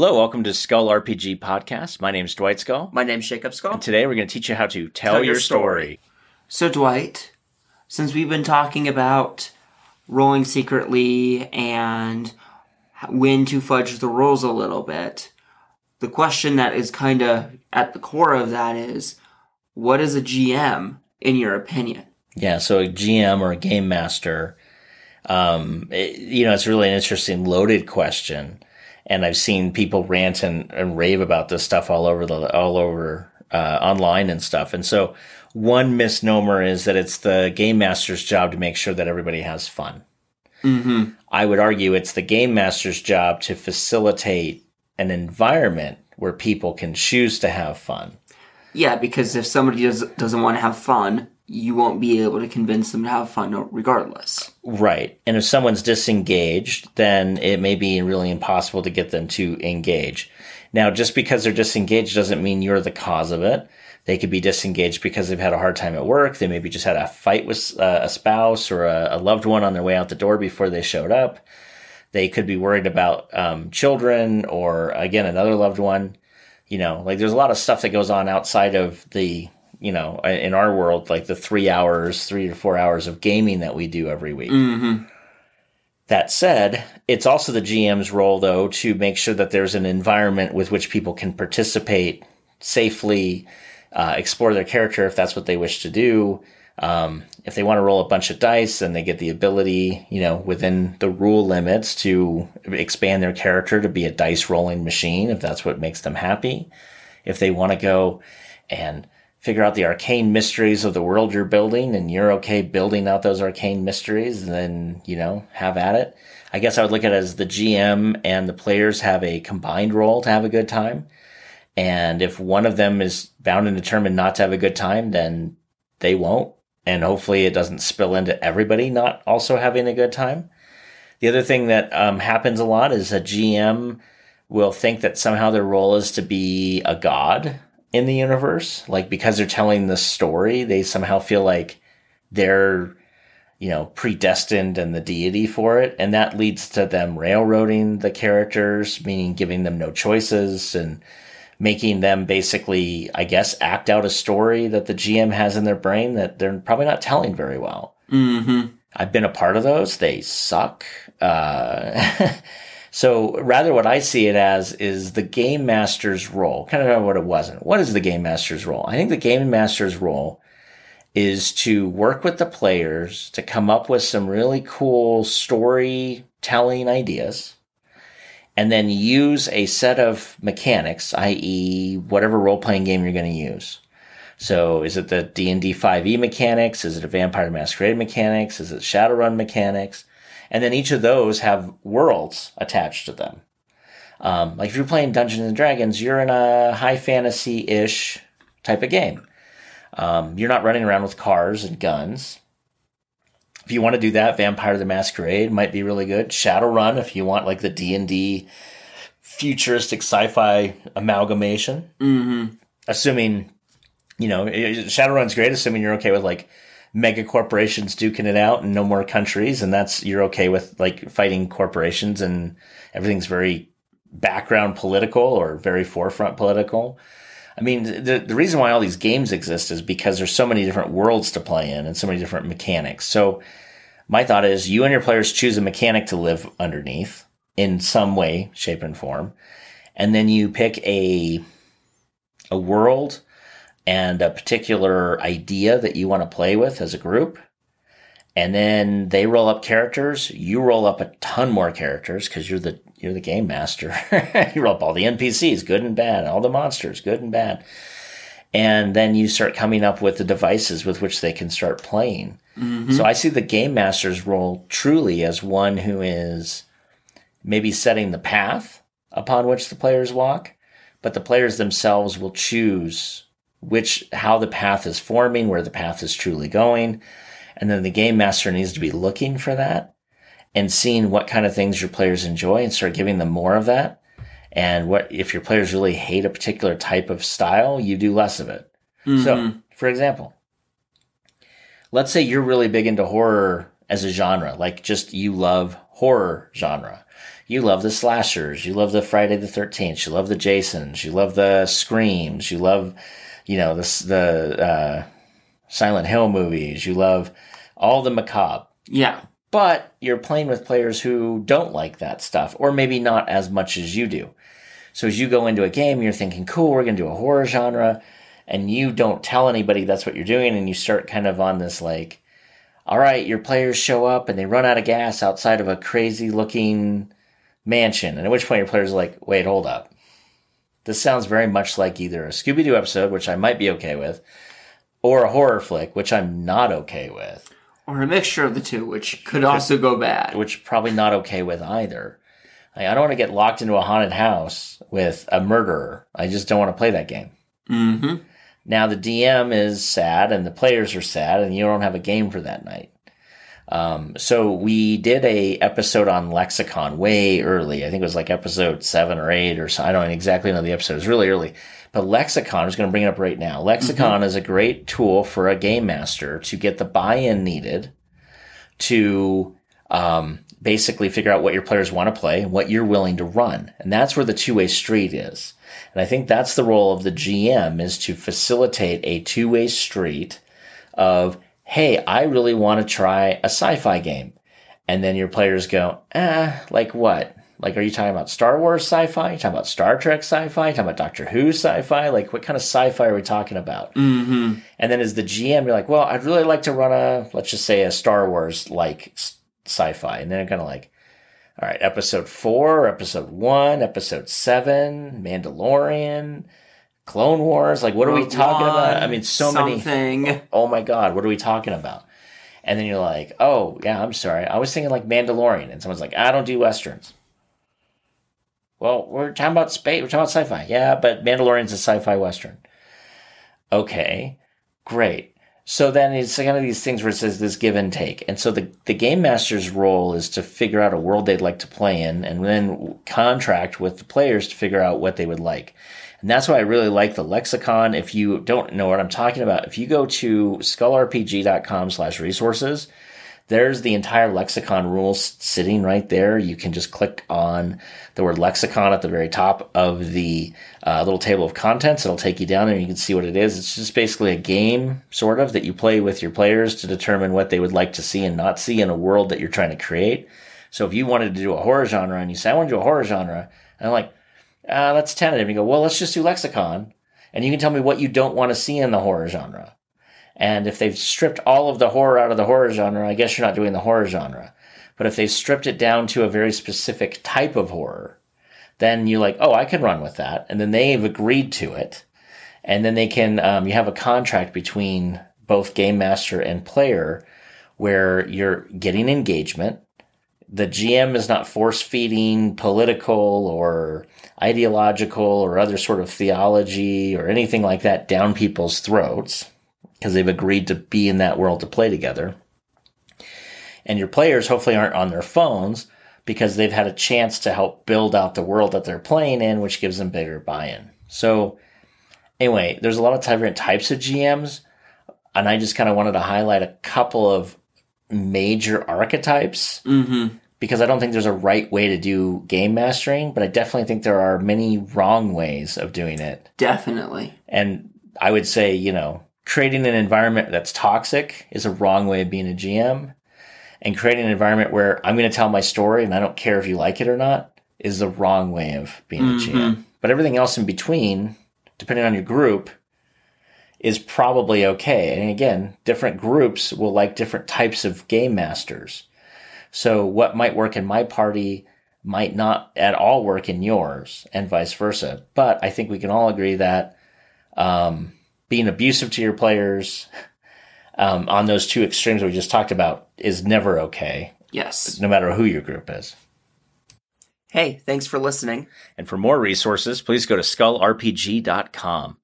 Hello, welcome to Skull RPG Podcast. My name is Dwight Skull. My name's Jacob Skull. And today we're going to teach you how to tell, Tell your, your story. story. So, Dwight, since we've been talking about rolling secretly and when to fudge the rules a little bit, the question that is kind of at the core of that is what is a GM, in your opinion? Yeah, so a GM or a game master, um, it- you know, it's really an interesting loaded question. And I've seen people rant and, and rave about this stuff all over the, all over, uh, online and stuff. And so one misnomer is that it's the game master's job to make sure that everybody has fun. Mm-hmm. I would argue it's the game master's job to facilitate an environment where people can choose to have fun. Yeah, because if somebody does, doesn't want to have fun, you won't be able to convince them to have fun regardless. Right. And if someone's disengaged, then it may be really impossible to get them to engage. Now, just because they're disengaged doesn't mean you're the cause of it. They could be disengaged because they've had a hard time at work. They maybe just had a fight with uh, a spouse or a, a loved one on their way out the door before they showed up. They could be worried about um, children or, again, another loved one. You know, like there's a lot of stuff that goes on outside of the, you know, in our world, like the three hours, three to four hours of gaming that we do every week. Mm-hmm. That said, it's also the GM's role, though, to make sure that there's an environment with which people can participate safely, uh, explore their character if that's what they wish to do. Um, if they want to roll a bunch of dice, then they get the ability, you know, within the rule limits to expand their character to be a dice rolling machine if that's what makes them happy. If they want to go and figure out the arcane mysteries of the world you're building and you're okay building out those arcane mysteries, then, you know, have at it. I guess I would look at it as the GM and the players have a combined role to have a good time. And if one of them is bound and determined not to have a good time, then they won't. And hopefully it doesn't spill into everybody not also having a good time. The other thing that um, happens a lot is a GM will think that somehow their role is to be a god in the universe. Like because they're telling the story, they somehow feel like they're, you know, predestined and the deity for it. And that leads to them railroading the characters, meaning giving them no choices and making them basically, I guess, act out a story that the GM has in their brain that they're probably not telling very well. Mm-hmm. I've been a part of those. They suck. Uh, so rather what I see it as is the game master's role, kind of what it wasn't. What is the game master's role? I think the game master's role is to work with the players to come up with some really cool storytelling ideas and then use a set of mechanics, i.e. whatever role-playing game you're going to use. So is it the D&D 5e mechanics? Is it a Vampire Masquerade mechanics? Is it Shadowrun mechanics? And then each of those have worlds attached to them. Um, like if you're playing Dungeons and Dragons, you're in a high fantasy-ish type of game. Um, you're not running around with cars and guns. If you want to do that, Vampire the Masquerade might be really good. Shadowrun, if you want like the D&D futuristic sci-fi amalgamation. Mm-hmm. Assuming you know, Shadowrun's great, assuming you're okay with like mega corporations duking it out and no more countries, and that's you're okay with like fighting corporations and everything's very background political or very forefront political. I mean, the the reason why all these games exist is because there's so many different worlds to play in and so many different mechanics. So my thought is you and your players choose a mechanic to live underneath in some way, shape, and form. And then you pick a a world and a particular idea that you want to play with as a group. And then they roll up characters. You roll up a ton more characters because you're the you're the game master. you roll up all the NPCs, good and bad, all the monsters, good and bad. And then you start coming up with the devices with which they can start playing. Mm-hmm. So I see the game master's role truly as one who is maybe setting the path upon which the players walk, but the players themselves will choose which how the path is forming, where the path is truly going. And then the game master needs to be looking for that and seeing what kind of things your players enjoy and start giving them more of that. And what if your players really hate a particular type of style, you do less of it. Mm-hmm. So, for example, let's say you're really big into horror as a genre, like just you love horror genre. you love the slashers, you love the Friday the 13th, you love the Jasons, you love the Screams, you love, you know, the, the, uh, Silent Hill movies, you love all the macabre. Yeah. But you're playing with players who don't like that stuff, or maybe not as much as you do. So as you go into a game, you're thinking, cool, we're going to do a horror genre. And you don't tell anybody that's what you're doing. And you start kind of on this like, all right, your players show up and they run out of gas outside of a crazy looking mansion. And at which point your players are like, wait, hold up. This sounds very much like either a Scooby Doo episode, which I might be okay with, or a horror flick, which I'm not okay with. Or a mixture of the two, which could also go bad. Which probably not okay with either. Like, I don't want to get locked into a haunted house with a murderer. I just don't want to play that game. Mm-hmm. Now the DM is sad and the players are sad and you don't have a game for that night. Um, so we did a episode on lexicon way early. I think it was like episode seven or eight or so. I don't exactly know the episode. It was really early. But lexicon, I was going to bring it up right now. Lexicon mm-hmm. is a great tool for a game master to get the buy-in needed to um, basically figure out what your players want to play and what you're willing to run. And that's where the two-way street is. And I think that's the role of the GM is to facilitate a two-way street of, hey, I really want to try a sci-fi game. And then your players go, ah, like what? Like, are you talking about Star Wars sci-fi? Are you talking about Star Trek sci-fi? Are you talking about Doctor Who sci-fi? Like, what kind of sci-fi are we talking about? Mm-hmm. And then as the GM, you're like, well, I'd really like to run a, let's just say a Star Wars like sci-fi. And then they're kind of like, all right, episode four, episode one, episode seven, Mandalorian, Clone Wars. Like, what are we talking One, about? I mean, so something. many. Oh my God, what are we talking about? And then you're like, oh, yeah, I'm sorry. I was thinking like Mandalorian. And someone's like, I don't do Westerns. Well, we're talking about space. We're talking about sci fi. Yeah, but Mandalorian's a sci fi Western. Okay, great. So then it's kind of these things where it says this give and take. And so the, the game master's role is to figure out a world they'd like to play in and then contract with the players to figure out what they would like. And that's why I really like the lexicon. If you don't know what I'm talking about, if you go to skullrpg.com slash resources, there's the entire lexicon rules sitting right there. You can just click on the word lexicon at the very top of the uh, little table of contents. It'll take you down there and you can see what it is. It's just basically a game, sort of, that you play with your players to determine what they would like to see and not see in a world that you're trying to create. So if you wanted to do a horror genre and you say, I want to do a horror genre, and I'm like, uh, that's tentative. You go, well, let's just do lexicon. And you can tell me what you don't want to see in the horror genre. And if they've stripped all of the horror out of the horror genre, I guess you're not doing the horror genre. But if they've stripped it down to a very specific type of horror, then you're like, oh, I can run with that. And then they've agreed to it. And then they can, um, you have a contract between both game master and player where you're getting engagement. The GM is not force feeding political or ideological or other sort of theology or anything like that down people's throats because they've agreed to be in that world to play together. And your players hopefully aren't on their phones because they've had a chance to help build out the world that they're playing in, which gives them bigger buy-in. So anyway, there's a lot of different types of GMs, and I just kind of wanted to highlight a couple of major archetypes mm-hmm. because I don't think there's a right way to do game mastering, but I definitely think there are many wrong ways of doing it. Definitely. And I would say, you know, creating an environment that's toxic is a wrong way of being a GM. And creating an environment where I'm going to tell my story and I don't care if you like it or not is the wrong way of being mm-hmm. a GM. But everything else in between, depending on your group, is probably okay. And again, different groups will like different types of game masters. So what might work in my party might not at all work in yours and vice versa. But I think we can all agree that, um, being abusive to your players um, on those two extremes we just talked about is never okay. Yes. No matter who your group is. Hey, thanks for listening. And for more resources, please go to skullrpg.com.